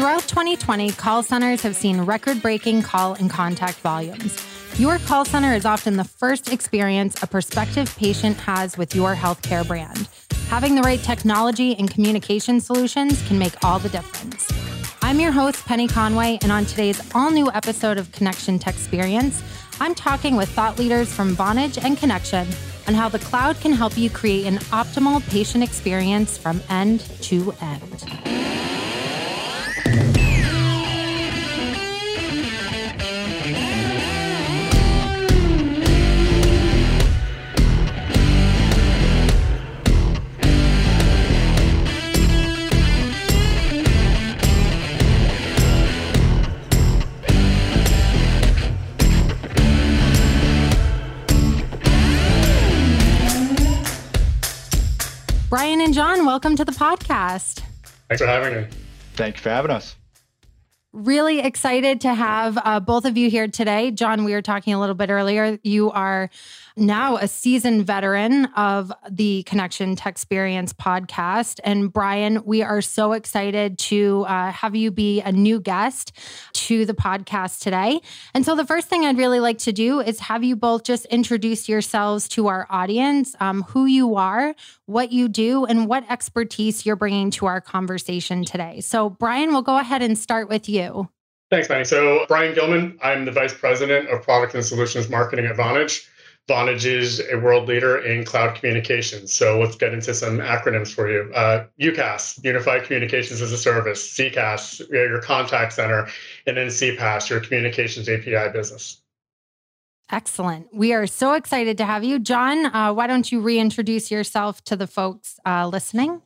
Throughout 2020, call centers have seen record breaking call and contact volumes. Your call center is often the first experience a prospective patient has with your healthcare brand. Having the right technology and communication solutions can make all the difference. I'm your host, Penny Conway, and on today's all new episode of Connection Tech Experience, I'm talking with thought leaders from Vonage and Connection on how the cloud can help you create an optimal patient experience from end to end. Brian and John, welcome to the podcast. Thanks for having me. Thank you for having us. Really excited to have uh, both of you here today. John, we were talking a little bit earlier. You are now a seasoned veteran of the Connection Tech Experience podcast. And Brian, we are so excited to uh, have you be a new guest to the podcast today. And so, the first thing I'd really like to do is have you both just introduce yourselves to our audience, um, who you are, what you do, and what expertise you're bringing to our conversation today. So, Brian, we'll go ahead and start with you. Thanks, Penny. So, Brian Gilman, I'm the Vice President of Product and Solutions Marketing at Vonage. Vonage is a world leader in cloud communications. So let's get into some acronyms for you. Uh, UCaaS, Unified Communications as a Service, CCaaS, your contact center, and then CPaaS, your communications API business. Excellent. We are so excited to have you. John, uh, why don't you reintroduce yourself to the folks uh, listening?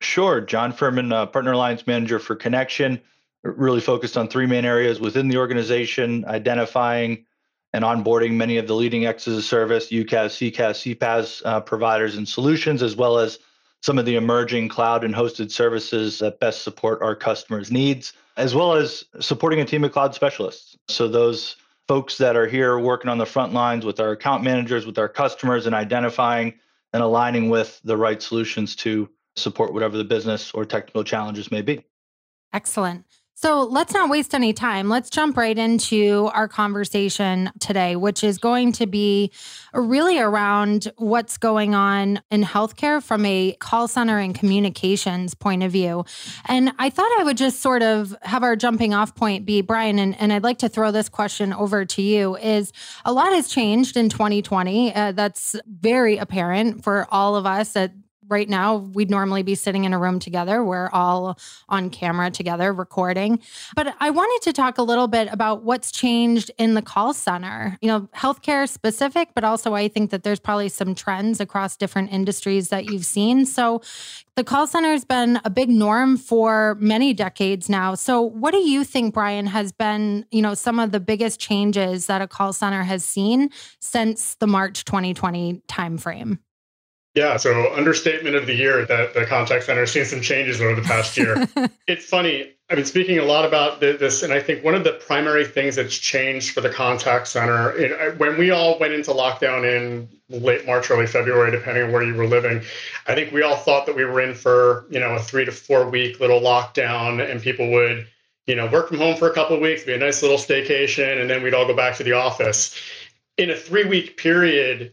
Sure. John Furman, uh, Partner Alliance Manager for Connection, really focused on three main areas within the organization identifying and onboarding many of the leading X as a service, UCaaS, CCaaS, CPaaS uh, providers and solutions, as well as some of the emerging cloud and hosted services that best support our customers' needs, as well as supporting a team of cloud specialists. So, those folks that are here working on the front lines with our account managers, with our customers, and identifying and aligning with the right solutions to support whatever the business or technical challenges may be. Excellent. So let's not waste any time. Let's jump right into our conversation today, which is going to be really around what's going on in healthcare from a call center and communications point of view. And I thought I would just sort of have our jumping off point be Brian, and, and I'd like to throw this question over to you is a lot has changed in 2020. Uh, that's very apparent for all of us at right now we'd normally be sitting in a room together. We're all on camera together recording. But i wanted to talk a little bit about what's changed in the call center. You know healthcare specific but also i think that there's probably some trends across different industries that you've seen. So the call center has been a big norm for many decades now. So what do you think brian has been you know some of the biggest changes that a call center has seen since the march 2020 timeframe yeah, so understatement of the year that the contact center has seen some changes over the past year. it's funny. I've been speaking a lot about this, and I think one of the primary things that's changed for the contact center, when we all went into lockdown in late March, early February, depending on where you were living, I think we all thought that we were in for you know a three to four week little lockdown, and people would you know work from home for a couple of weeks, be a nice little staycation, and then we'd all go back to the office. In a three week period,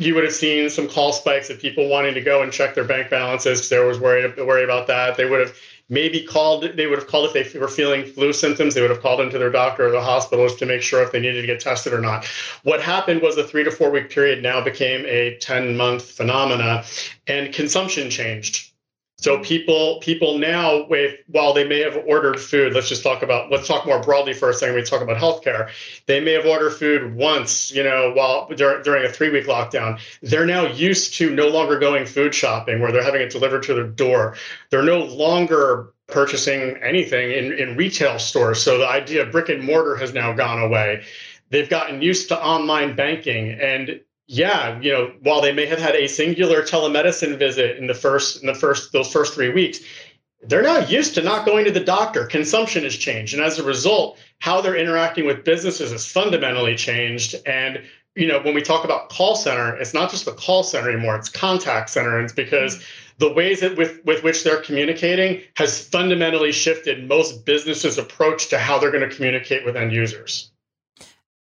you would have seen some call spikes of people wanting to go and check their bank balances they was worried worried about that. They would have maybe called. They would have called if they were feeling flu symptoms. They would have called into their doctor or the hospitals to make sure if they needed to get tested or not. What happened was the three to four week period now became a ten month phenomena, and consumption changed so people people now, with while they may have ordered food, let's just talk about let's talk more broadly for a second. We talk about healthcare. They may have ordered food once, you know, while during, during a three week lockdown. They're now used to no longer going food shopping, where they're having it delivered to their door. They're no longer purchasing anything in, in retail stores. So the idea of brick and mortar has now gone away. They've gotten used to online banking and yeah, you know, while they may have had a singular telemedicine visit in the first in the first those first three weeks, they're now used to not going to the doctor. Consumption has changed, and as a result, how they're interacting with businesses has fundamentally changed. And you know, when we talk about call center, it's not just the call center anymore, it's contact center. And it's because the ways that with, with which they're communicating has fundamentally shifted most businesses' approach to how they're going to communicate with end users.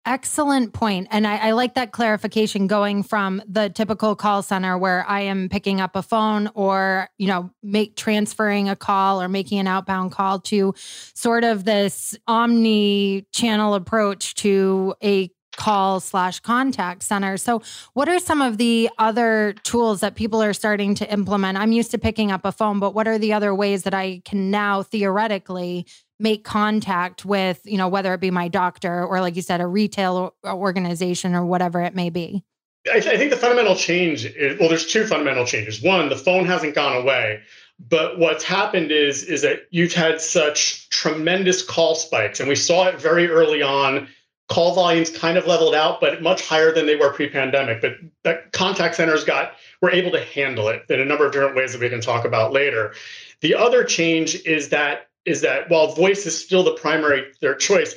Excellent point. And I, I, like that clarification going from the typical call center where I am picking up a phone or, you know, make transferring a call or making an outbound call to sort of this omni channel approach to a call slash contact center. So, what are some of the other tools that people are starting to implement? I'm used to picking up a phone, but what are the other ways that I can now theoretically make contact with, you know, whether it be my doctor or, like you said, a retail organization or whatever it may be? I, th- I think the fundamental change is well, there's two fundamental changes. One, the phone hasn't gone away. But what's happened is is that you've had such tremendous call spikes, and we saw it very early on call volumes kind of leveled out, but much higher than they were pre-pandemic. But that contact centers got were able to handle it in a number of different ways that we can talk about later. The other change is that is that while voice is still the primary their choice,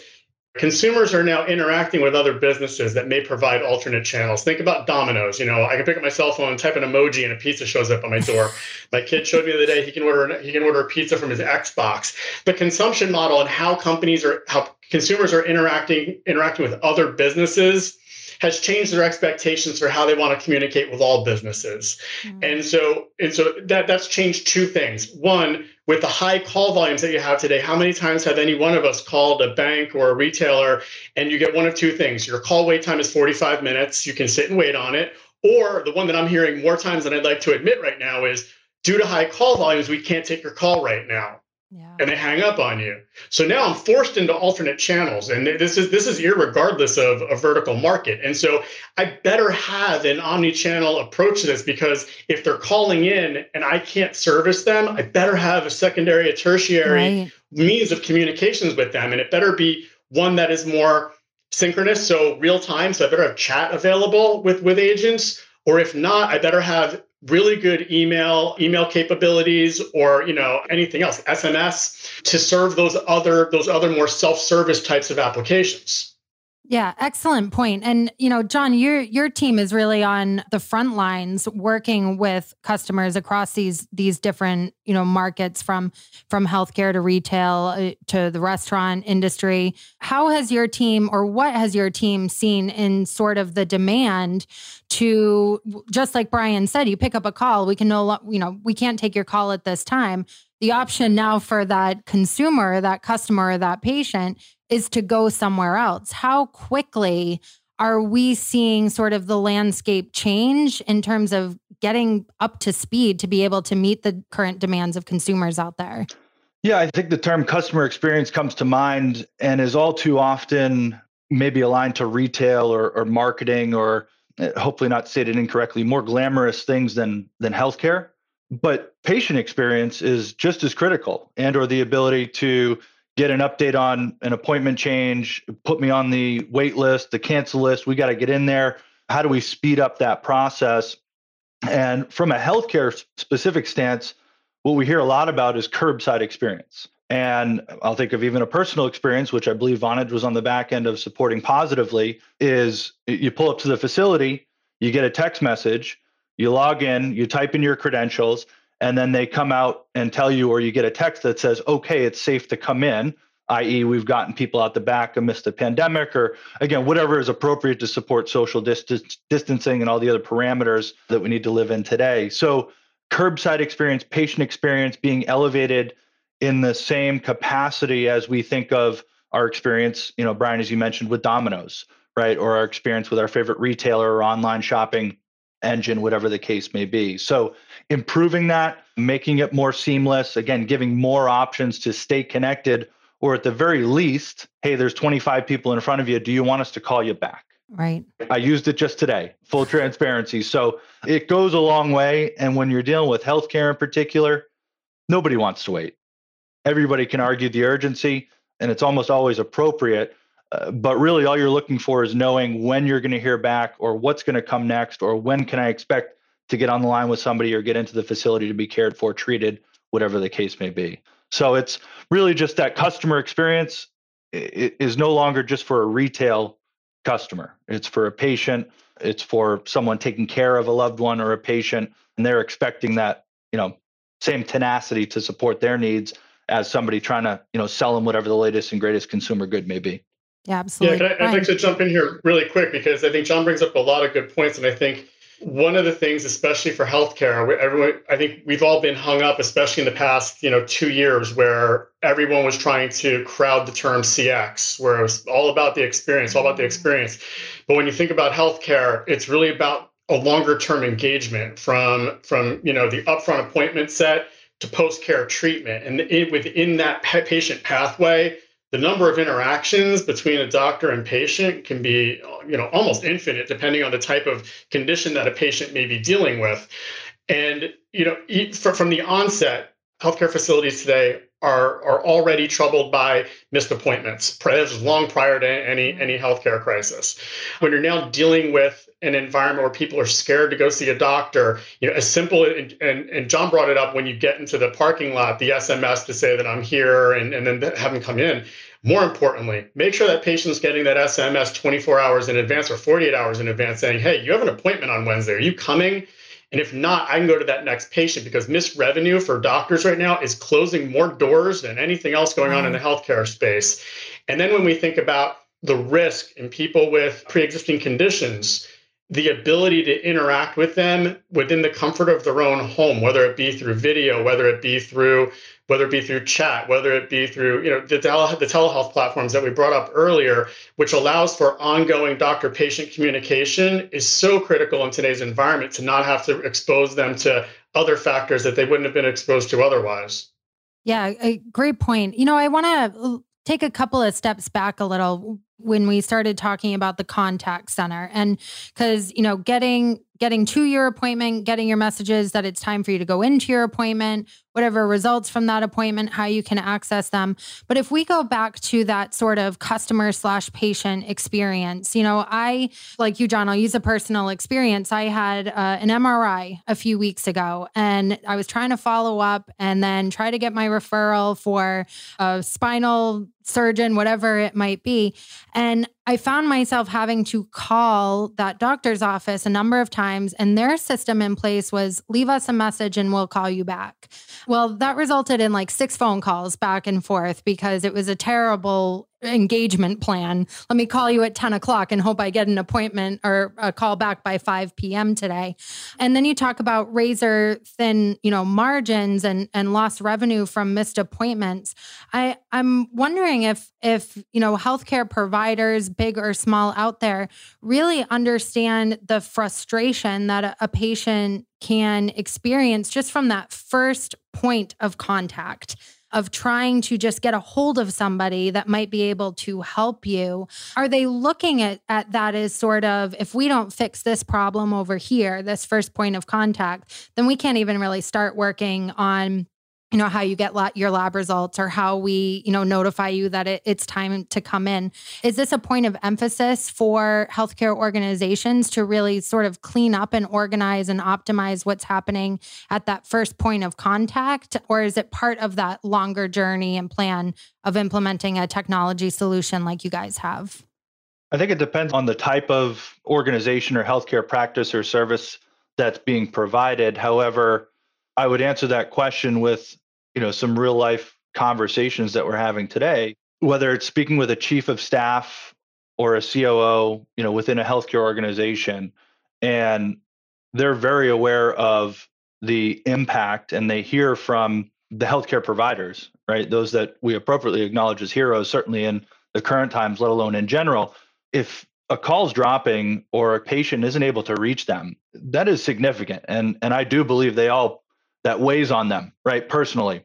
consumers are now interacting with other businesses that may provide alternate channels. Think about Domino's. You know, I can pick up my cell phone, and type an emoji, and a pizza shows up on my door. my kid showed me the other day he can order he can order a pizza from his Xbox. The consumption model and how companies are how consumers are interacting interacting with other businesses has changed their expectations for how they want to communicate with all businesses. Mm-hmm. And so and so that that's changed two things. One, with the high call volumes that you have today, how many times have any one of us called a bank or a retailer and you get one of two things? Your call wait time is 45 minutes, you can sit and wait on it, or the one that I'm hearing more times than I'd like to admit right now is due to high call volumes, we can't take your call right now yeah. and they hang up on you. So now I'm forced into alternate channels, and this is this is regardless of a vertical market. And so I better have an omni-channel approach to this because if they're calling in and I can't service them, I better have a secondary, a tertiary right. means of communications with them, and it better be one that is more synchronous, so real time. So I better have chat available with with agents, or if not, I better have really good email email capabilities or you know anything else sms to serve those other those other more self-service types of applications yeah, excellent point. And you know, John, your your team is really on the front lines working with customers across these these different, you know, markets from from healthcare to retail uh, to the restaurant industry. How has your team or what has your team seen in sort of the demand to just like Brian said, you pick up a call, we can no you know, we can't take your call at this time. The option now for that consumer, that customer, that patient is to go somewhere else. How quickly are we seeing sort of the landscape change in terms of getting up to speed to be able to meet the current demands of consumers out there? Yeah, I think the term customer experience comes to mind and is all too often maybe aligned to retail or, or marketing or eh, hopefully not stated incorrectly, more glamorous things than than healthcare. But patient experience is just as critical and or the ability to get an update on an appointment change, put me on the wait list, the cancel list. We got to get in there. How do we speed up that process? And from a healthcare specific stance, what we hear a lot about is curbside experience. And I'll think of even a personal experience, which I believe Vonage was on the back end of supporting positively, is you pull up to the facility, you get a text message, you log in, you type in your credentials, and then they come out and tell you or you get a text that says okay it's safe to come in i.e we've gotten people out the back amidst the pandemic or again whatever is appropriate to support social distance, distancing and all the other parameters that we need to live in today. So curbside experience patient experience being elevated in the same capacity as we think of our experience you know brian as you mentioned with domino's right? Or our experience with our favorite retailer or online shopping engine, whatever the case may be. So, improving that, making it more seamless, again, giving more options to stay connected, or at the very least, hey, there's 25 people in front of you. Do you want us to call you back? Right. I used it just today, full transparency. So, it goes a long way. And when you're dealing with healthcare in particular, nobody wants to wait. Everybody can argue the urgency, and it's almost always appropriate. Uh, but really, all you're looking for is knowing when you're going to hear back or what's going to come next or when can I expect to get on the line with somebody or get into the facility to be cared for, treated, whatever the case may be. So it's really just that customer experience is no longer just for a retail customer. It's for a patient, it's for someone taking care of a loved one or a patient, and they're expecting that, you know, same tenacity to support their needs as somebody trying to, you know, sell them whatever the latest and greatest consumer good may be. Yeah, absolutely. Yeah, I'd like to jump in here really quick because I think John brings up a lot of good points, and I think one of the things, especially for healthcare, everyone, I think we've all been hung up, especially in the past, you know, two years, where everyone was trying to crowd the term CX, where it was all about the experience, all about the mm-hmm. experience. But when you think about healthcare, it's really about a longer term engagement from from you know the upfront appointment set to post care treatment, and in, within that patient pathway the number of interactions between a doctor and patient can be you know almost infinite depending on the type of condition that a patient may be dealing with. And you know from the onset healthcare facilities today are are already troubled by missed appointments This is long prior to any mm-hmm. any healthcare crisis. When you're now dealing with an environment where people are scared to go see a doctor you know as simple and, and, and john brought it up when you get into the parking lot the sms to say that i'm here and, and then have them come in. More importantly make sure that patient's getting that sms 24 hours in advance or 48 hours in advance saying hey you have an appointment on wednesday. Are you coming and if not i can go to that next patient because missed revenue for doctors right now is closing more doors than anything else going on in the healthcare space. And then when we think about the risk in people with pre-existing conditions the ability to interact with them within the comfort of their own home, whether it be through video, whether it be through whether it be through chat, whether it be through you know the, tele- the telehealth platforms that we brought up earlier, which allows for ongoing doctor-patient communication, is so critical in today's environment to not have to expose them to other factors that they wouldn't have been exposed to otherwise. Yeah, a great point. You know, I want to take a couple of steps back a little when we started talking about the contact center and because you know getting getting to your appointment getting your messages that it's time for you to go into your appointment whatever results from that appointment, how you can access them. But if we go back to that sort of customer slash patient experience, you know, I, like you, John, I'll use a personal experience. I had uh, an MRI a few weeks ago and I was trying to follow up and then try to get my referral for a spinal surgeon, whatever it might be. And I found myself having to call that doctor's office a number of times, and their system in place was leave us a message and we'll call you back. Well, that resulted in like six phone calls back and forth because it was a terrible engagement plan. Let me call you at 10 o'clock and hope I get an appointment or a call back by 5 p.m. today. And then you talk about razor thin, you know, margins and, and lost revenue from missed appointments. I, I'm wondering if if, you know, healthcare providers, big or small out there, really understand the frustration that a, a patient can experience just from that first point of contact of trying to just get a hold of somebody that might be able to help you. Are they looking at, at that as sort of if we don't fix this problem over here this first point of contact then we can't even really start working on you know how you get your lab results or how we you know notify you that it, it's time to come in. Is this a point of emphasis for healthcare organizations to really sort of clean up and organize and optimize what's happening at that first point of contact? Or is it part of that longer journey and plan of implementing a technology solution like you guys have? I think it depends on the type of organization or healthcare practice or service that's being provided. However I would answer that question with, you know, some real life conversations that we're having today, whether it's speaking with a chief of staff or a COO, you know, within a healthcare organization, and they're very aware of the impact and they hear from the healthcare providers, right? Those that we appropriately acknowledge as heroes, certainly in the current times, let alone in general. If a call's dropping or a patient isn't able to reach them, that is significant. And and I do believe they all that weighs on them, right? Personally.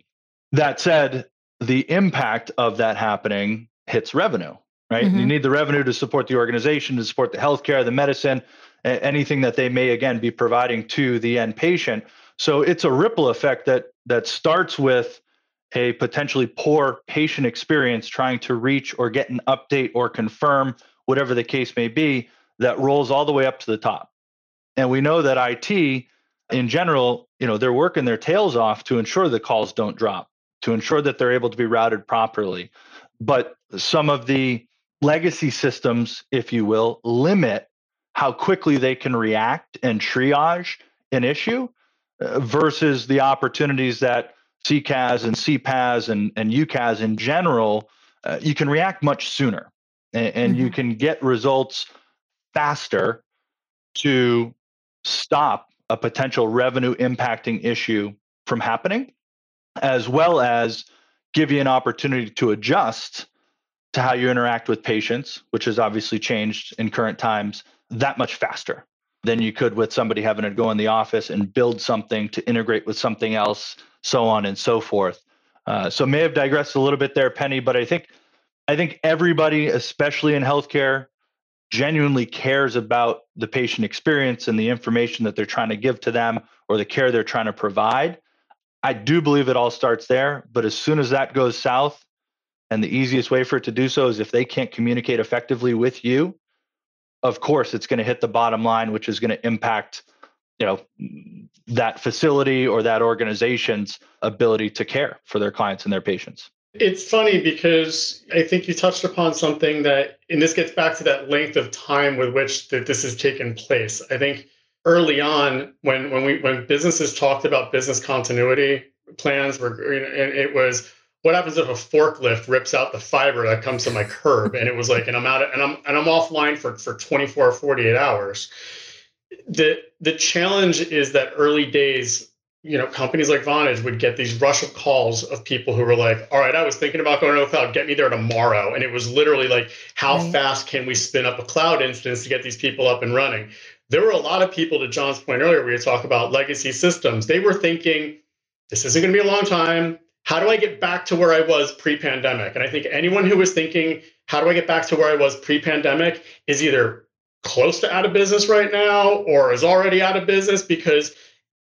That said, the impact of that happening hits revenue, right? Mm-hmm. You need the revenue to support the organization, to support the healthcare, the medicine, anything that they may again be providing to the end patient. So it's a ripple effect that that starts with a potentially poor patient experience trying to reach or get an update or confirm whatever the case may be that rolls all the way up to the top. And we know that IT in general, you know, they're working their tails off to ensure the calls don't drop, to ensure that they're able to be routed properly. But some of the legacy systems, if you will, limit how quickly they can react and triage an issue uh, versus the opportunities that CCaaS and CPaaS and, and UCaaS in general, uh, you can react much sooner and, and mm-hmm. you can get results faster to stop a potential revenue impacting issue from happening, as well as give you an opportunity to adjust to how you interact with patients, which has obviously changed in current times that much faster than you could with somebody having to go in the office and build something to integrate with something else, so on and so forth. Uh, so may have digressed a little bit there, Penny, but I think I think everybody, especially in healthcare, genuinely cares about the patient experience and the information that they're trying to give to them or the care they're trying to provide. I do believe it all starts there, but as soon as that goes south, and the easiest way for it to do so is if they can't communicate effectively with you, of course it's going to hit the bottom line, which is going to impact, you know, that facility or that organization's ability to care for their clients and their patients. It's funny because I think you touched upon something that, and this gets back to that length of time with which that this has taken place. I think early on, when when we when businesses talked about business continuity plans, were and it was what happens if a forklift rips out the fiber that comes to my curb, and it was like, and I'm out, of, and I'm and I'm offline for for 24 or 48 hours. The the challenge is that early days you know, companies like Vonage would get these rush of calls of people who were like, all right, I was thinking about going to a cloud, get me there tomorrow. And it was literally like, how right. fast can we spin up a cloud instance to get these people up and running? There were a lot of people, to John's point earlier, we talk about legacy systems. They were thinking, this isn't going to be a long time. How do I get back to where I was pre pandemic? And I think anyone who was thinking, how do I get back to where I was pre pandemic is either close to out of business right now or is already out of business because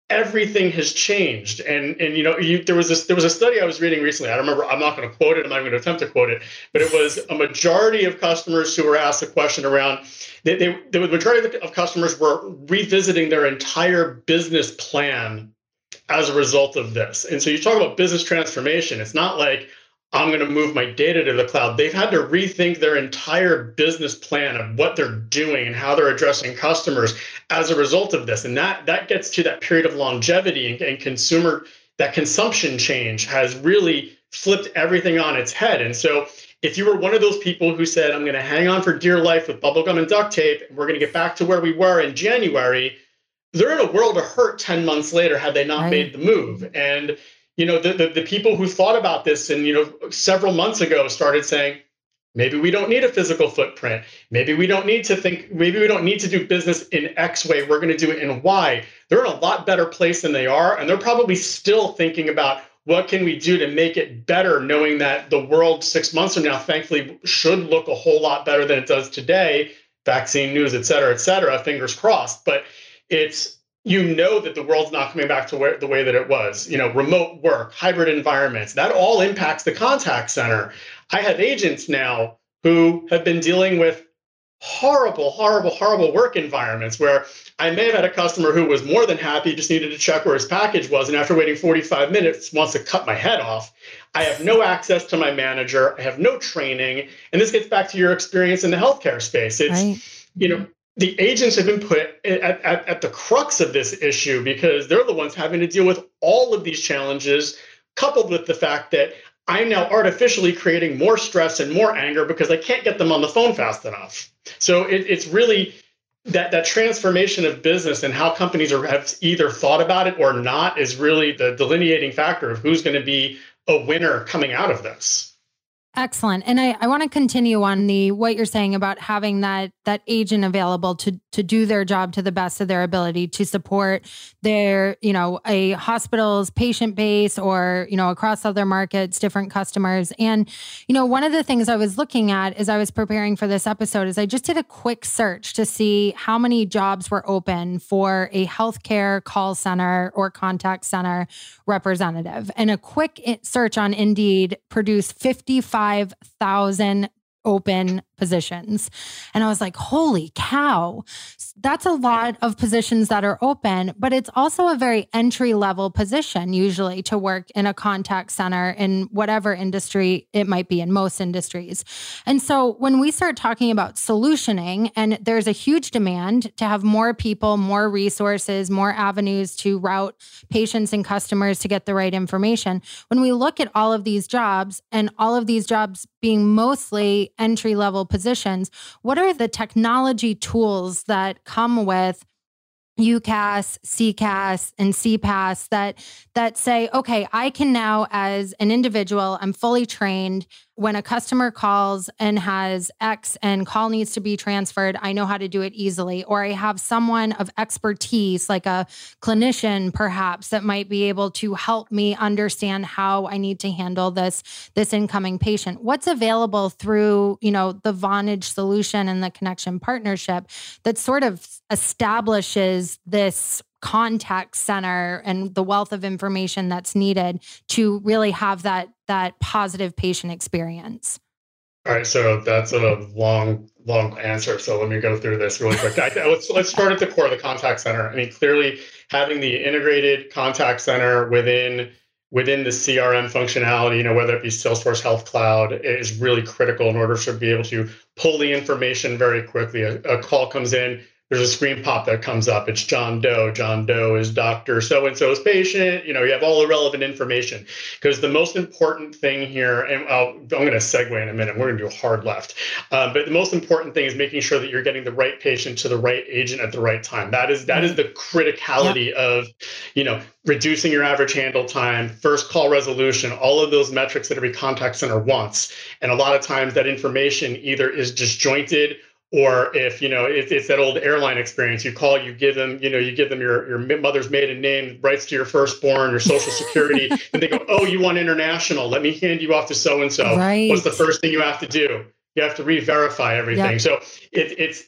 everything has changed. And and you know, you, there was this there was a study I was reading recently. I don't remember. I'm not going to quote it. I'm not going to attempt to quote it. But it was a majority of customers who were asked a question around. They, they, the majority of customers were revisiting their entire business plan as a result of this. And so you talk about business transformation. It's not like I'm going to move my data to the cloud. They've had to rethink their entire business plan of what they're doing and how they're addressing customers as a result of this. And that that gets to that period of longevity and, and consumer that consumption change has really flipped everything on its head. And so if you were one of those people who said, I'm going to hang on for dear life with bubblegum and duct tape, and we're going to get back to where we were in January, they're in a world of hurt 10 months later had they not right. made the move. And you know, the, the, the people who thought about this and, you know, several months ago started saying, maybe we don't need a physical footprint. Maybe we don't need to think, maybe we don't need to do business in X way. We're going to do it in Y. They're in a lot better place than they are. And they're probably still thinking about what can we do to make it better, knowing that the world six months from now, thankfully, should look a whole lot better than it does today. Vaccine news, et cetera, et cetera, fingers crossed. But it's you know that the world's not coming back to where the way that it was. You know, remote work, hybrid environments, that all impacts the contact center. I have agents now who have been dealing with horrible, horrible, horrible work environments where I may have had a customer who was more than happy, just needed to check where his package was. And after waiting 45 minutes, wants to cut my head off. I have no access to my manager. I have no training. And this gets back to your experience in the healthcare space. It's, right. you know, mm-hmm. The agents have been put at, at, at, the crux of this issue because they're the ones having to deal with all of these challenges, coupled with the fact that I'm now artificially creating more stress and more anger because I can't get them on the phone fast enough. So it, it's really that that transformation of business and how companies are, have either thought about it or not is really the delineating factor of who's going to be a winner coming out of this. Excellent. And I, I want to continue on the what you're saying about having that that agent available to to do their job to the best of their ability to support their, you know, a hospital's patient base or, you know, across other markets, different customers. And, you know, one of the things I was looking at as I was preparing for this episode is I just did a quick search to see how many jobs were open for a healthcare call center or contact center representative. And a quick search on Indeed produced 55 5,000 open positions. And I was like, holy cow, that's a lot of positions that are open, but it's also a very entry level position, usually to work in a contact center in whatever industry it might be in most industries. And so when we start talking about solutioning, and there's a huge demand to have more people, more resources, more avenues to route patients and customers to get the right information, when we look at all of these jobs and all of these jobs being mostly entry level positions, what are the technology tools that come with UCaaS, CCaaS, and CPaaS that that say, okay, I can now, as an individual, I'm fully trained when a customer calls and has X and call needs to be transferred, I know how to do it easily. Or I have someone of expertise, like a clinician perhaps, that might be able to help me understand how I need to handle this, this incoming patient. What's available through, you know, the Vonage solution and the connection partnership that sort of establishes this contact center and the wealth of information that's needed to really have that that positive patient experience? All right so that's a long long answer. So let me go through this really quick. I, let's let's start at the core of the contact center. I mean clearly having the integrated contact center within within the crm functionality you know whether it be salesforce health cloud is really critical in order to be able to pull the information very quickly. A, a call comes in there's a screen pop that comes up. It's John Doe. John Doe is Dr. So and so's patient. You know, you have all the relevant information. Because the most important thing here, and I'll, I'm going to segue in a minute, we're going to do a hard left. Um, but the most important thing is making sure that you're getting the right patient to the right agent at the right time. That is that is the criticality of, you know, reducing your average handle time, first call resolution, all of those metrics that every contact center wants. And a lot of times that information either is disjointed or if you know if it's that old airline experience. You call you give them you know you give them your, your mother's maiden name rights to your firstborn your social security and they go oh you want international? Let me hand you off to so and so what's the first thing you have to do? You have to re-verify everything. Yep. so it, it's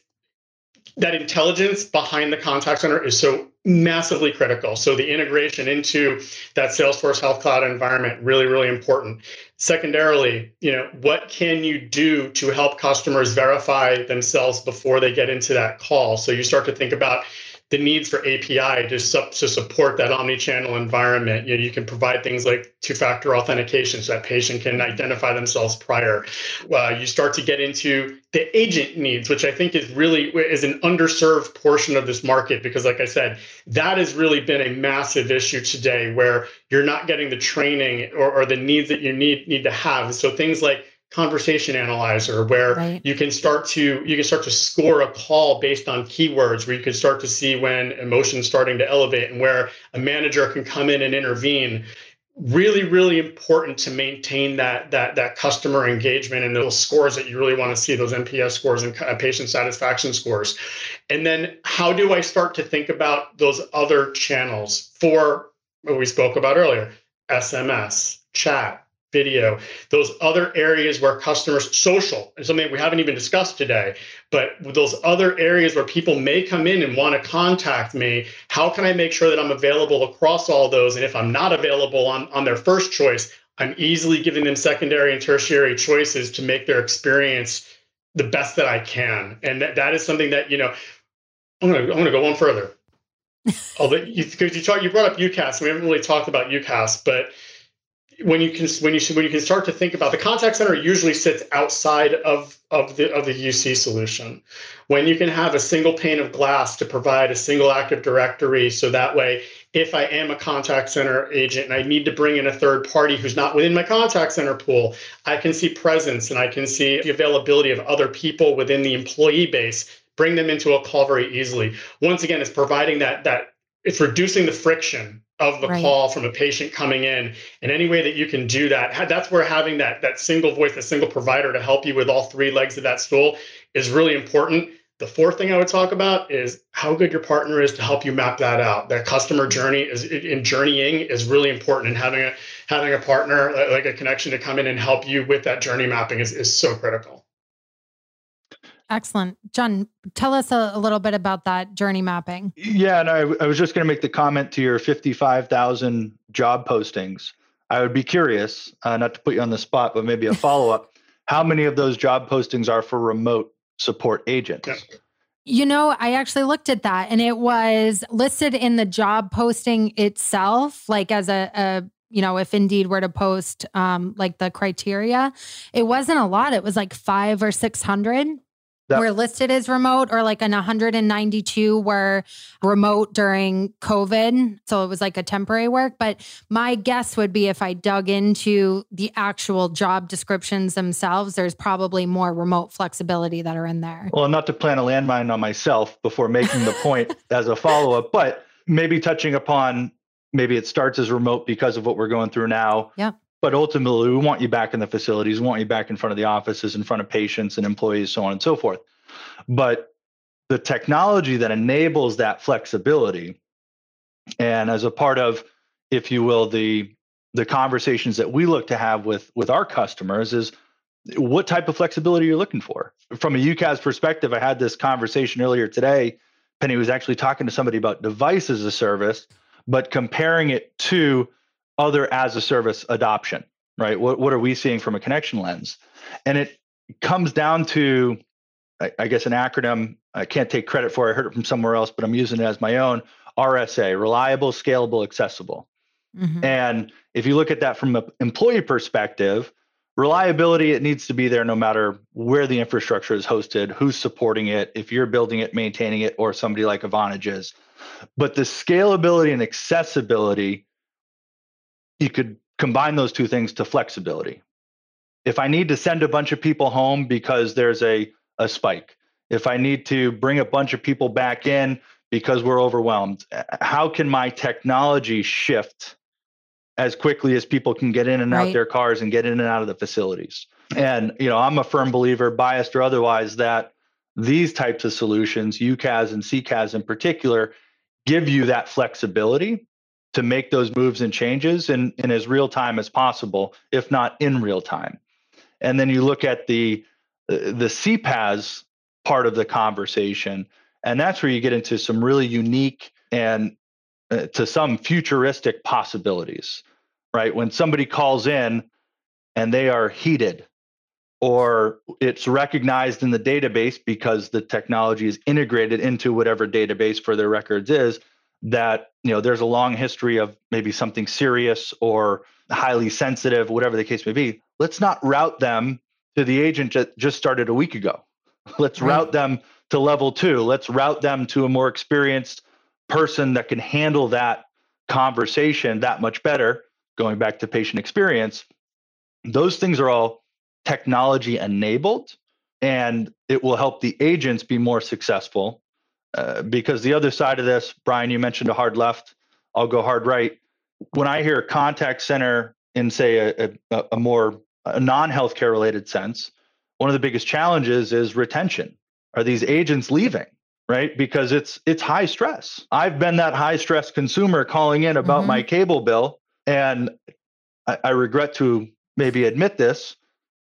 that intelligence behind the contact center is so massively critical. So the integration into that Salesforce Health Cloud environment really, really important. Secondarily, you know, what can you do to help customers verify themselves before they get into that call? So you start to think about the needs for API to, to support that omni-channel environment. You, know, you can provide things like two-factor authentication so that patient can identify themselves prior. Uh, you start to get into the agent needs, which I think is really is an underserved portion of this market because, like I said, that has really been a massive issue today where you're not getting the training or, or the needs that you need need to have. So things like conversation analyzer where right. you can start to you can start to score a call based on keywords where you can start to see when emotions starting to elevate and where a manager can come in and intervene really really important to maintain that that that customer engagement and those scores that you really want to see those nps scores and patient satisfaction scores and then how do i start to think about those other channels for what we spoke about earlier sms chat video, those other areas where customers social is something we haven't even discussed today, but those other areas where people may come in and want to contact me, how can I make sure that I'm available across all those? And if I'm not available on, on their first choice, I'm easily giving them secondary and tertiary choices to make their experience the best that I can. And that, that is something that, you know, I'm gonna I'm gonna go one further. Although because you, you talk you brought up UCaaS, we haven't really talked about UCaaS, but when you can when you when you can start to think about the contact center usually sits outside of of the of the UC solution. When you can have a single pane of glass to provide a single active directory, so that way, if I am a contact center agent and I need to bring in a third party who's not within my contact center pool, I can see presence and I can see the availability of other people within the employee base, bring them into a call very easily. Once again, it's providing that that it's reducing the friction of the right. call from a patient coming in. And any way that you can do that that's where having that that single voice a single provider to help you with all three legs of that stool is really important. The fourth thing i would talk about is how good your partner is to help you map that out. That customer journey is in journeying is really important and having a having a partner uh, like a connection to come in and help you with that journey mapping is, is so critical Excellent. John, tell us a, a, little bit about that journey mapping. Yeah, and I, I was just going to make the comment to your 55,000 job postings. I would be curious, uh, not to put you on the spot, but maybe a follow up. how many of those job postings are for remote support agents? Yeah. You know, I actually looked at that and it was listed in the job posting itself, like as a, a you know, if Indeed were to post um, like the criteria, it wasn't a lot. It was like five or 600 that, were listed as remote or like an 192 were remote during COVID. So it was like a temporary work. But my guess would be if I dug into the actual job descriptions themselves, there's probably more remote flexibility that are in there. Well, not to plant a landmine on myself before making the point as a follow up, but maybe touching upon maybe it starts as remote because of what we're going through now. Yeah. But ultimately, we want you back in the facilities, we want you back in front of the offices, in front of patients and employees, so on and so forth. But the technology that enables that flexibility, and as a part of, if you will, the the conversations that we look to have with with our customers is what type of flexibility you're looking for. From a UCaaS perspective, I had this conversation earlier today. Penny was actually talking to somebody about device as a service, but comparing it to other as a service adoption, right? What, what are we seeing from a connection lens? And it comes down to, I, I guess, an acronym I can't take credit for. I heard it from somewhere else, but I'm using it as my own RSA reliable, scalable, accessible. Mm-hmm. And if you look at that from an employee perspective, reliability, it needs to be there no matter where the infrastructure is hosted, who's supporting it, if you're building it, maintaining it, or somebody like a Vonage is. But the scalability and accessibility you could combine those two things to flexibility. If I need to send a bunch of people home because there's a, a spike, if I need to bring a bunch of people back in because we're overwhelmed, how can my technology shift as quickly as people can get in and right. out their cars and get in and out of the facilities? And you know, I'm a firm believer, biased or otherwise, that these types of solutions, UCaaS and CCaaS in particular, give you that flexibility to make those moves and changes in, in as real time as possible, if not in real time. And then you look at the the CPaaS part of the conversation, and that's where you get into some really unique and uh, to some futuristic possibilities, right? When somebody calls in and they are heated, or it's recognized in the database because the technology is integrated into whatever database for their records is that you know there's a long history of maybe something serious or highly sensitive whatever the case may be let's not route them to the agent that just started a week ago. Let's right. route them to level 2 let's route them to a more experienced person that can handle that conversation that much better. Going back to patient experience those things are all technology enabled and it will help the agents be more successful uh, because the other side of this, Brian, you mentioned a hard left. I'll go hard right. When I hear contact center in, say, a, a, a more a non-healthcare related sense, one of the biggest challenges is retention. Are these agents leaving? Right, because it's it's high stress. I've been that high stress consumer calling in about mm-hmm. my cable bill, and I, I regret to maybe admit this.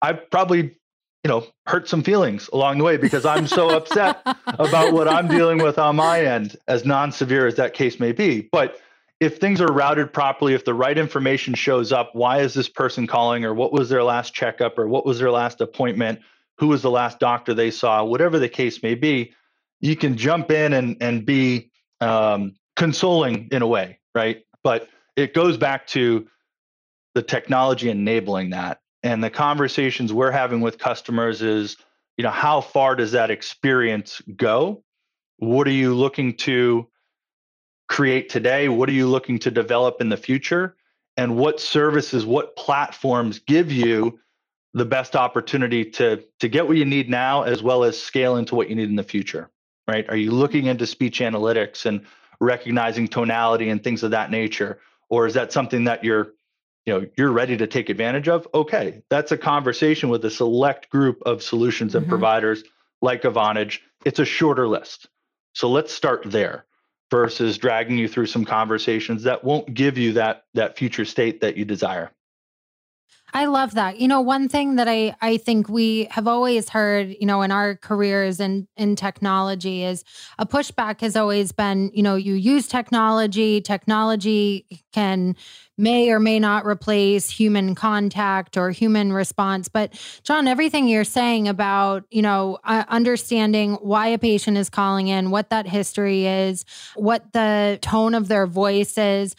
I've probably you know, hurt some feelings along the way because I'm so upset about what I'm dealing with on my end, as non severe as that case may be. But if things are routed properly, if the right information shows up, why is this person calling, or what was their last checkup, or what was their last appointment, who was the last doctor they saw, whatever the case may be, you can jump in and, and be um, consoling in a way, right? But it goes back to the technology enabling that and the conversations we're having with customers is you know how far does that experience go? What are you looking to create today? What are you looking to develop in the future? And what services what platforms give you the best opportunity to to get what you need now as well as scale into what you need in the future right? Are you looking into speech analytics and recognizing tonality and things of that nature? Or is that something that you're you know you're ready to take advantage of okay that's a conversation with a select group of solutions and mm-hmm. providers like a Vonage. It's a shorter list. So let's start there versus dragging you through some conversations that won't give you that that future state that you desire. I love that. You know, one thing that I I think we have always heard, you know, in our careers and in, in technology is a pushback has always been, you know, you use technology, technology can may or may not replace human contact or human response. But John, everything you're saying about, you know, uh, understanding why a patient is calling in, what that history is, what the tone of their voice is,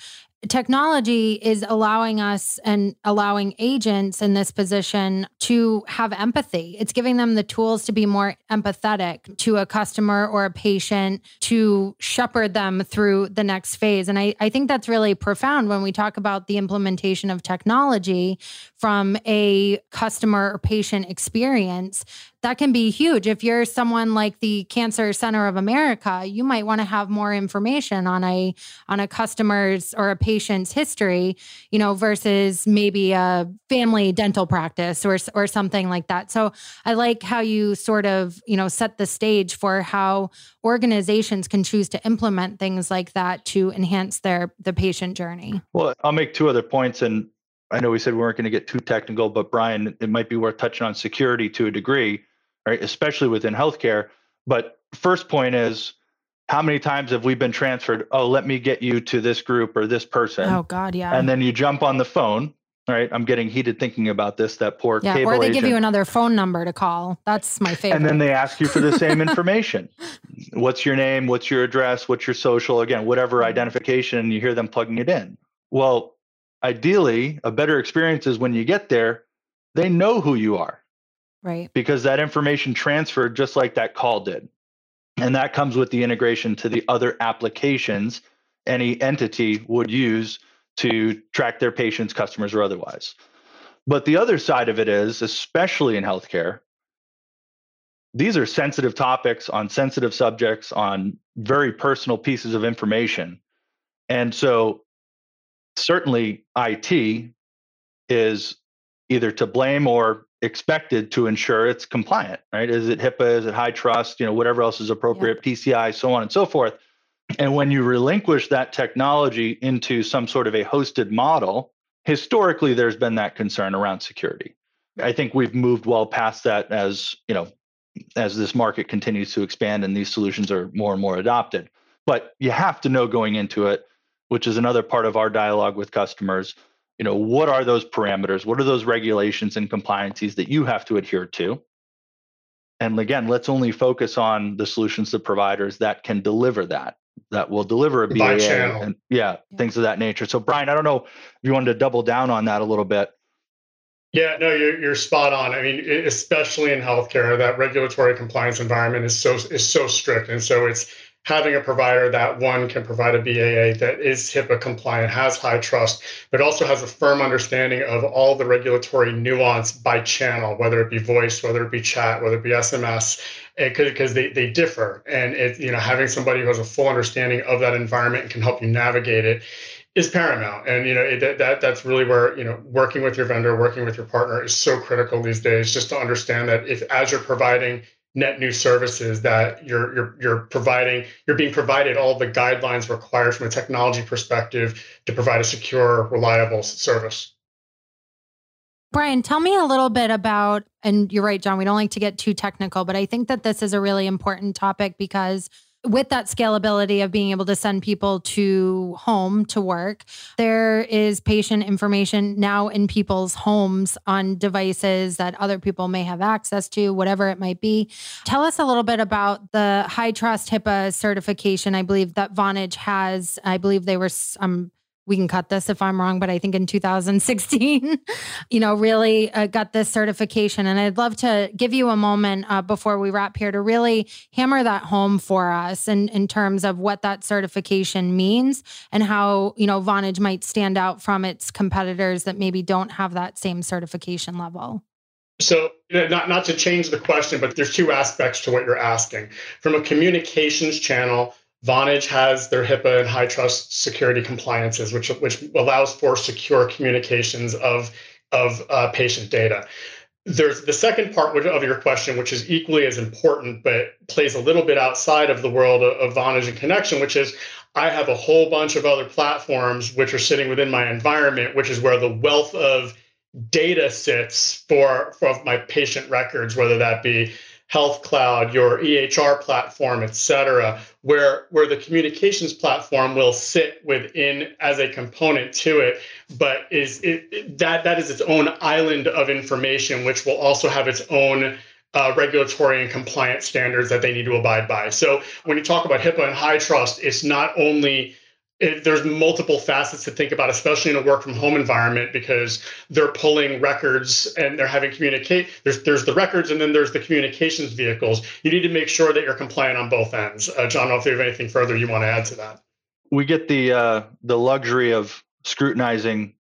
technology is allowing us and allowing agents in this position to have empathy. It's giving them the tools to be more empathetic to a customer or a patient to shepherd them through the next phase. And I, I think that's really profound when we talk about the implementation of technology from a customer or patient experience that can be huge. If you're someone like the Cancer Center of America, you might want to have more information on a on a customer's or a patient's history, you know, versus maybe a family dental practice or or something like that. So I like how you sort of, you know, set the stage for how organizations can choose to implement things like that to enhance their the patient journey. Well, I'll make two other points and I know we said we weren't going to get too technical, but Brian, it might be worth touching on security to a degree right? Especially within healthcare. But first point is how many times have we been transferred? Oh, let me get you to this group or this person. Oh God, yeah. And then you jump on the phone, right? I'm getting heated thinking about this. That poor yeah, cable or they agent. give you another phone number to call. That's my favorite. And then they ask you for the same information. What's your name? What's your address? What's your social? Again, whatever identification. You hear them plugging it in. Well, ideally, a better experience is when you get there, they know who you are. Right. Because that information transferred just like that call did. And that comes with the integration to the other applications any entity would use to track their patients, customers, or otherwise. But the other side of it is, especially in healthcare, these are sensitive topics on sensitive subjects on very personal pieces of information. And so, certainly, IT is either to blame or expected to ensure it's compliant, right? Is it HIPAA? Is it HITRUST? You know, whatever else is appropriate, yeah. PCI, so on and so forth. And when you relinquish that technology into some sort of a hosted model, historically there's been that concern around security. I think we've moved well past that as, you know, as this market continues to expand and these solutions are more and more adopted. But you have to know going into it, which is another part of our dialogue with customers, you know what are those parameters what are those regulations and compliances that you have to adhere to and again let's only focus on the solutions to providers that can deliver that that will deliver a BAA and yeah, yeah, things of that nature. So Brian, I don't know if you wanted to double down on that a little bit. Yeah, no, you're, you're spot on. I mean, especially in healthcare, that regulatory compliance environment is so is so strict, and so it's having a provider that one can provide a BAA that is HIPAA compliant, has HITRUST, but also has a firm understanding of all the regulatory nuance by channel, whether it be voice, whether it be chat, whether it be SMS, because they, they differ. And it, you know, having somebody who has a full understanding of that environment and can help you navigate it is paramount. And you know it, that that's really where you know working with your vendor, working with your partner is so critical these days. Just to understand that if as you're providing net new services that you're you're you're providing you're being provided all the guidelines required from a technology perspective to provide a secure reliable service. Brian, tell me a little bit about, and you're right, John, we don't like to get too technical, but I think that this is a really important topic because with that scalability of being able to send people to home to work, there is patient information now in people's homes on devices that other people may have access to, whatever it might be. Tell us a little bit about the HITRUST HIPAA certification. I believe that Vonage has, I believe they were, um, we can cut this if I'm wrong, but I think in 2016, you know, really uh, got this certification. And I'd love to give you a moment uh, before we wrap here to really hammer that home for us in, in terms of what that certification means and how, you know, Vonage might stand out from its competitors that maybe don't have that same certification level. So, not, not to change the question, but there's two aspects to what you're asking. From a communications channel, Vonage has their HIPAA and HITRUST security compliances, which, which allows for secure communications of, of uh, patient data. There's the second part of your question, which is equally as important, but plays a little bit outside of the world of, of Vonage and Connection, which is I have a whole bunch of other platforms which are sitting within my environment, which is where the wealth of data sits for, for my patient records, whether that be Health Cloud, your EHR platform, et cetera, where, where the communications platform will sit within as a component to it, but is it, it, that that is its own island of information, which will also have its own uh, regulatory and compliance standards that they need to abide by. So when you talk about HIPAA and HITRUST, it's not only it, there's multiple facets to think about, especially in a work from home environment, because they're pulling records and they're having communicate. There's there's the records and then there's the communications vehicles. You need to make sure that you're compliant on both ends. Uh, John, I don't know if you have anything further you want to add to that. We get the uh, the luxury of scrutinizing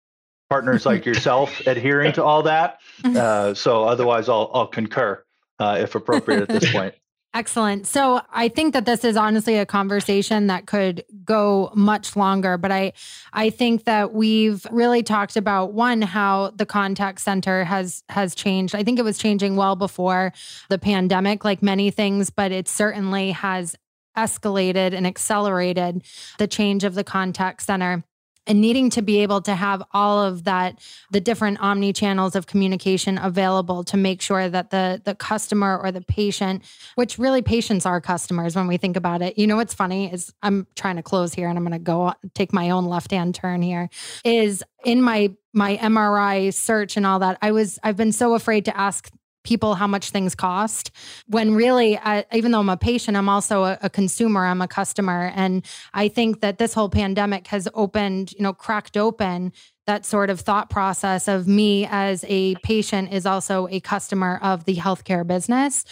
partners like yourself adhering to all that. Uh, so otherwise, I'll I'll concur uh, if appropriate at this point. Excellent. So I think that this is honestly a conversation that could go much longer, but I I think that we've really talked about one how the contact center has has changed. I think it was changing well before the pandemic like many things, but it certainly has escalated and accelerated the change of the contact center and needing to be able to have all of that the different omni channels of communication available to make sure that the the customer or the patient which really patients are customers when we think about it. You know what's funny is i'm trying to close here and i'm going to go take my own left hand turn here is in my my mri search and all that i was i've been so afraid to ask people how much things cost. When really even though i'm a patient i'm also a, a, consumer i'm a customer. And i think that this whole pandemic has opened you know cracked open that sort of thought process of me as a patient is also a customer of the healthcare business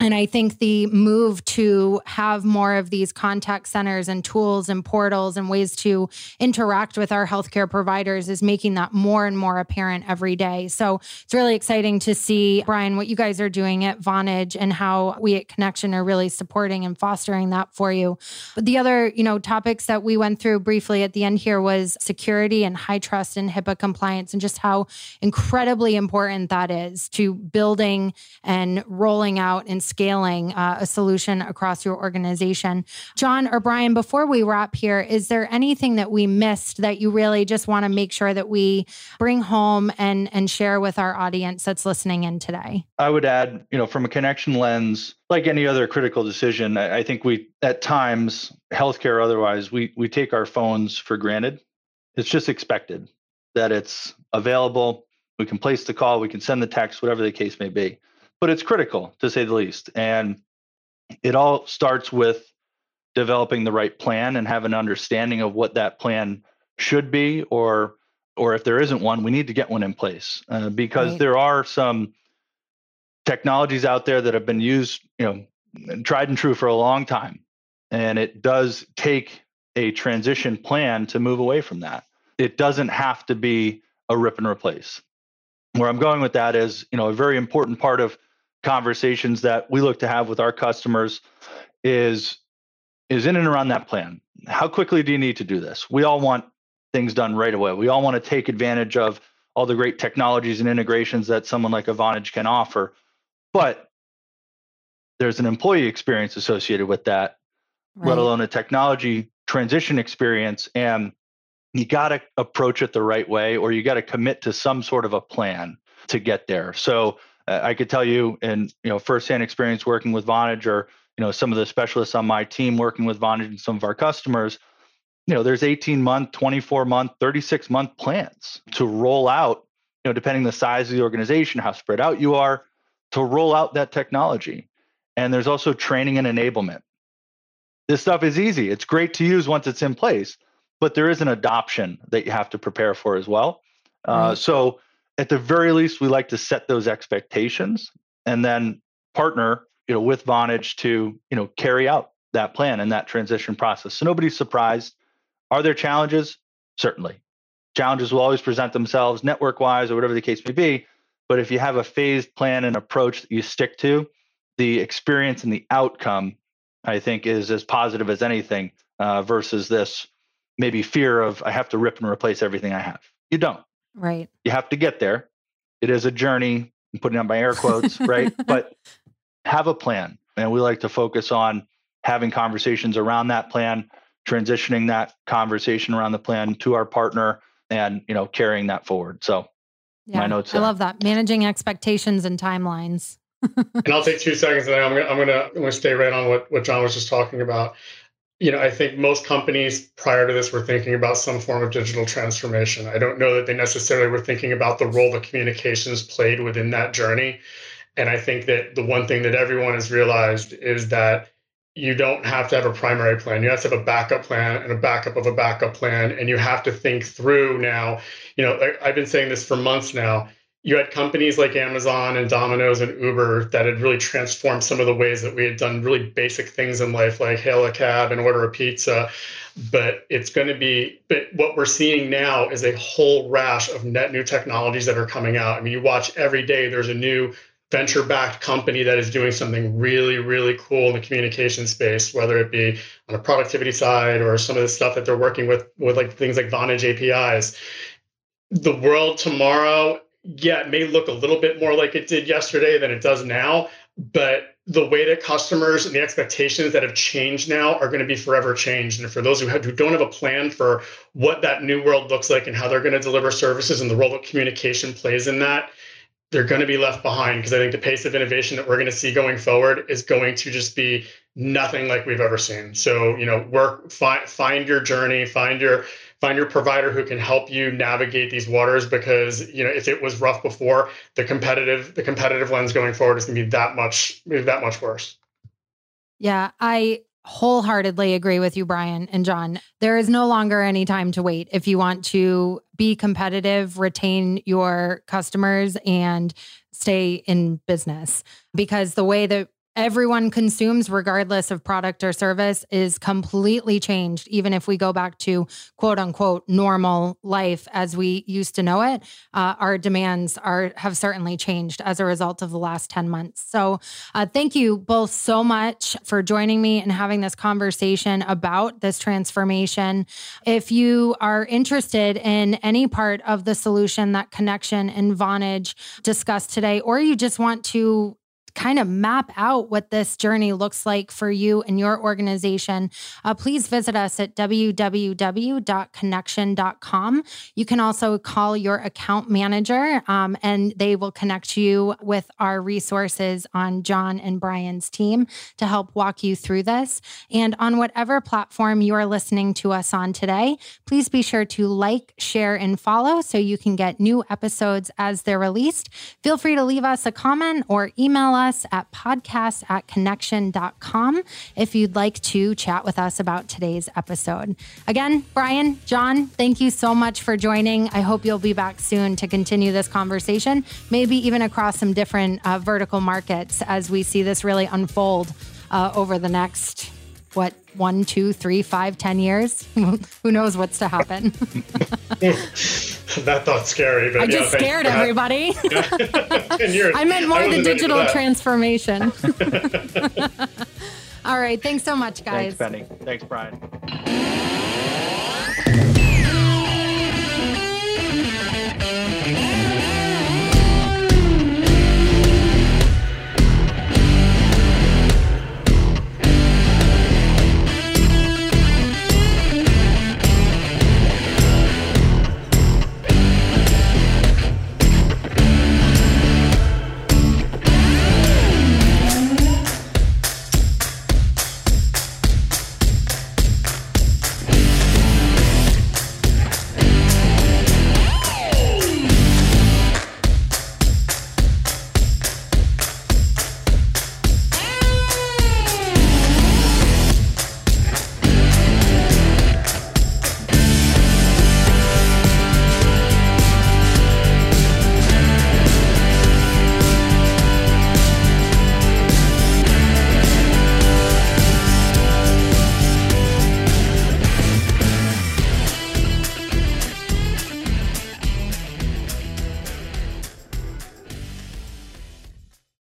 and I think the move to have more of these contact centers and tools and portals and ways to interact with our healthcare providers is making that more and more apparent every day. So it's really exciting to see, Brian, what you guys are doing at Vonage and how we at Connection are really supporting and fostering that for you. But the other, you know, topics that we went through briefly at the end here was security and HITRUST and HIPAA compliance and just how incredibly important that is to building and rolling out and scaling uh, a solution across your organization. John or Brian, before we wrap here, is there anything that we missed that you really just want to make sure that we bring home and and share with our audience that's listening in today? I would add, you know, from a connection lens, like any other critical decision, I, I think we at times, healthcare otherwise, we we take our phones for granted. It's just expected that it's available. We can place the call, we can send the text, whatever the case may be but it's critical to say the least. And it all starts with developing the right plan and have an understanding of what that plan should be or or if there isn't one we need to get one in place uh, because right. there are some technologies out there that have been used you know tried and true for a long time and it does take a transition plan to move away from that it doesn't have to be a rip and replace where i'm going with that is you know a very important part of conversations that we look to have with our customers is is in and around that plan. How quickly do you need to do this? We all want things done right away. We all want to take advantage of all the great technologies and integrations that someone like a Vonage can offer. But there's an employee experience associated with that, right. let alone a technology transition experience. And you got to approach it the right way, or you got to commit to some sort of a plan to get there. So I could tell you, in you know firsthand experience working with Vonage, or you know some of the specialists on my team working with Vonage and some of our customers, you know there's 18 month, 24 month, 36 month plans to roll out. You know, depending the size of the organization, how spread out you are, to roll out that technology. And there's also training and enablement. This stuff is easy. It's great to use once it's in place, but there is an adoption that you have to prepare for as well. Uh, so at the very least, we like to set those expectations and then partner, you know, with Vonage to, you know, carry out that plan and that transition process. So nobody's surprised. Are there challenges? Certainly. Challenges will always present themselves network wise or whatever the case may be. But if you have a phased plan and approach that you stick to, the experience and the outcome, I think, is as positive as anything uh, versus this maybe fear of I have to rip and replace everything I have. You don't. Right. You have to get there. It is a journey. I'm putting on my air quotes, right? But have a plan. And we like to focus on having conversations around that plan, transitioning that conversation around the plan to our partner and, you know, carrying that forward. So Yeah, my notes. I there. love that managing expectations and timelines. and I'll take two seconds, and I'm gonna I'm gonna I'm gonna stay right on what what John was just talking about. You know, I think most companies prior to this were thinking about some form of digital transformation. I don't know that they necessarily were thinking about the role that communications played within that journey. And I think that the one thing that everyone has realized is that you don't have to have a primary plan. You have to have a backup plan and a backup of a backup plan. And you have to think through now. You know, I've been saying this for months now you had companies like Amazon and Domino's and Uber that had really transformed some of the ways that we had done really basic things in life, like hail a cab and order a pizza. But it's going to be, but what we're seeing now is a whole rash of net new technologies that are coming out. I mean, you watch every day, there's a new venture backed company that is doing something really, really cool in the communication space, whether it be on a productivity side or some of the stuff that they're working with, with like things like Vonage APIs. The world tomorrow yeah, it may look a little bit more like it did yesterday than it does now, but the way that customers and the expectations that have changed now are going to be forever changed. And for those who, have, who don't have a plan for what that new world looks like and how they're going to deliver services and the role that communication plays in that, they're going to be left behind because I think the pace of innovation that we're going to see going forward is going to just be nothing like we've ever seen. So, you know, work, find, find your journey, find your find your provider who can help you navigate these waters because you know if it was rough before the competitive the competitive lens going forward is going to be that much that much worse. Yeah i wholeheartedly agree with you brian and john. There is no longer any time to wait. If you want to be competitive retain your customers and stay in business because the way that everyone consumes, regardless of product or service, is completely changed. Even if we go back to quote unquote normal life as we used to know it, uh, our demands are have certainly changed as a result of the last 10 months. So uh, thank you both so much for joining me and having this conversation about this transformation. If you are interested in any part of the solution that Connection and Vonage discussed today, or you just want to kind of map out what this journey looks like for you and your organization, uh, please visit us at www.connection.com. You can also call your account manager um, and they will connect you with our resources on John and Brian's team to help walk you through this. And on whatever platform you are listening to us on today, please be sure to like, share, and follow so you can get new episodes as they're released. Feel free to leave us a comment or email us us at podcast at connection.com if you'd like to chat with us about today's episode. Again, Brian, John, thank you so much for joining. I hope you'll be back soon to continue this conversation, maybe even across some different uh, vertical markets as we see this really unfold uh, over the next what one, two, three, five, ten years. Who knows what's to happen? that thought's scary. But I just scared everybody. I meant more I the digital transformation. All right. Thanks so much, guys. Thanks, Penny. Thanks, Brian.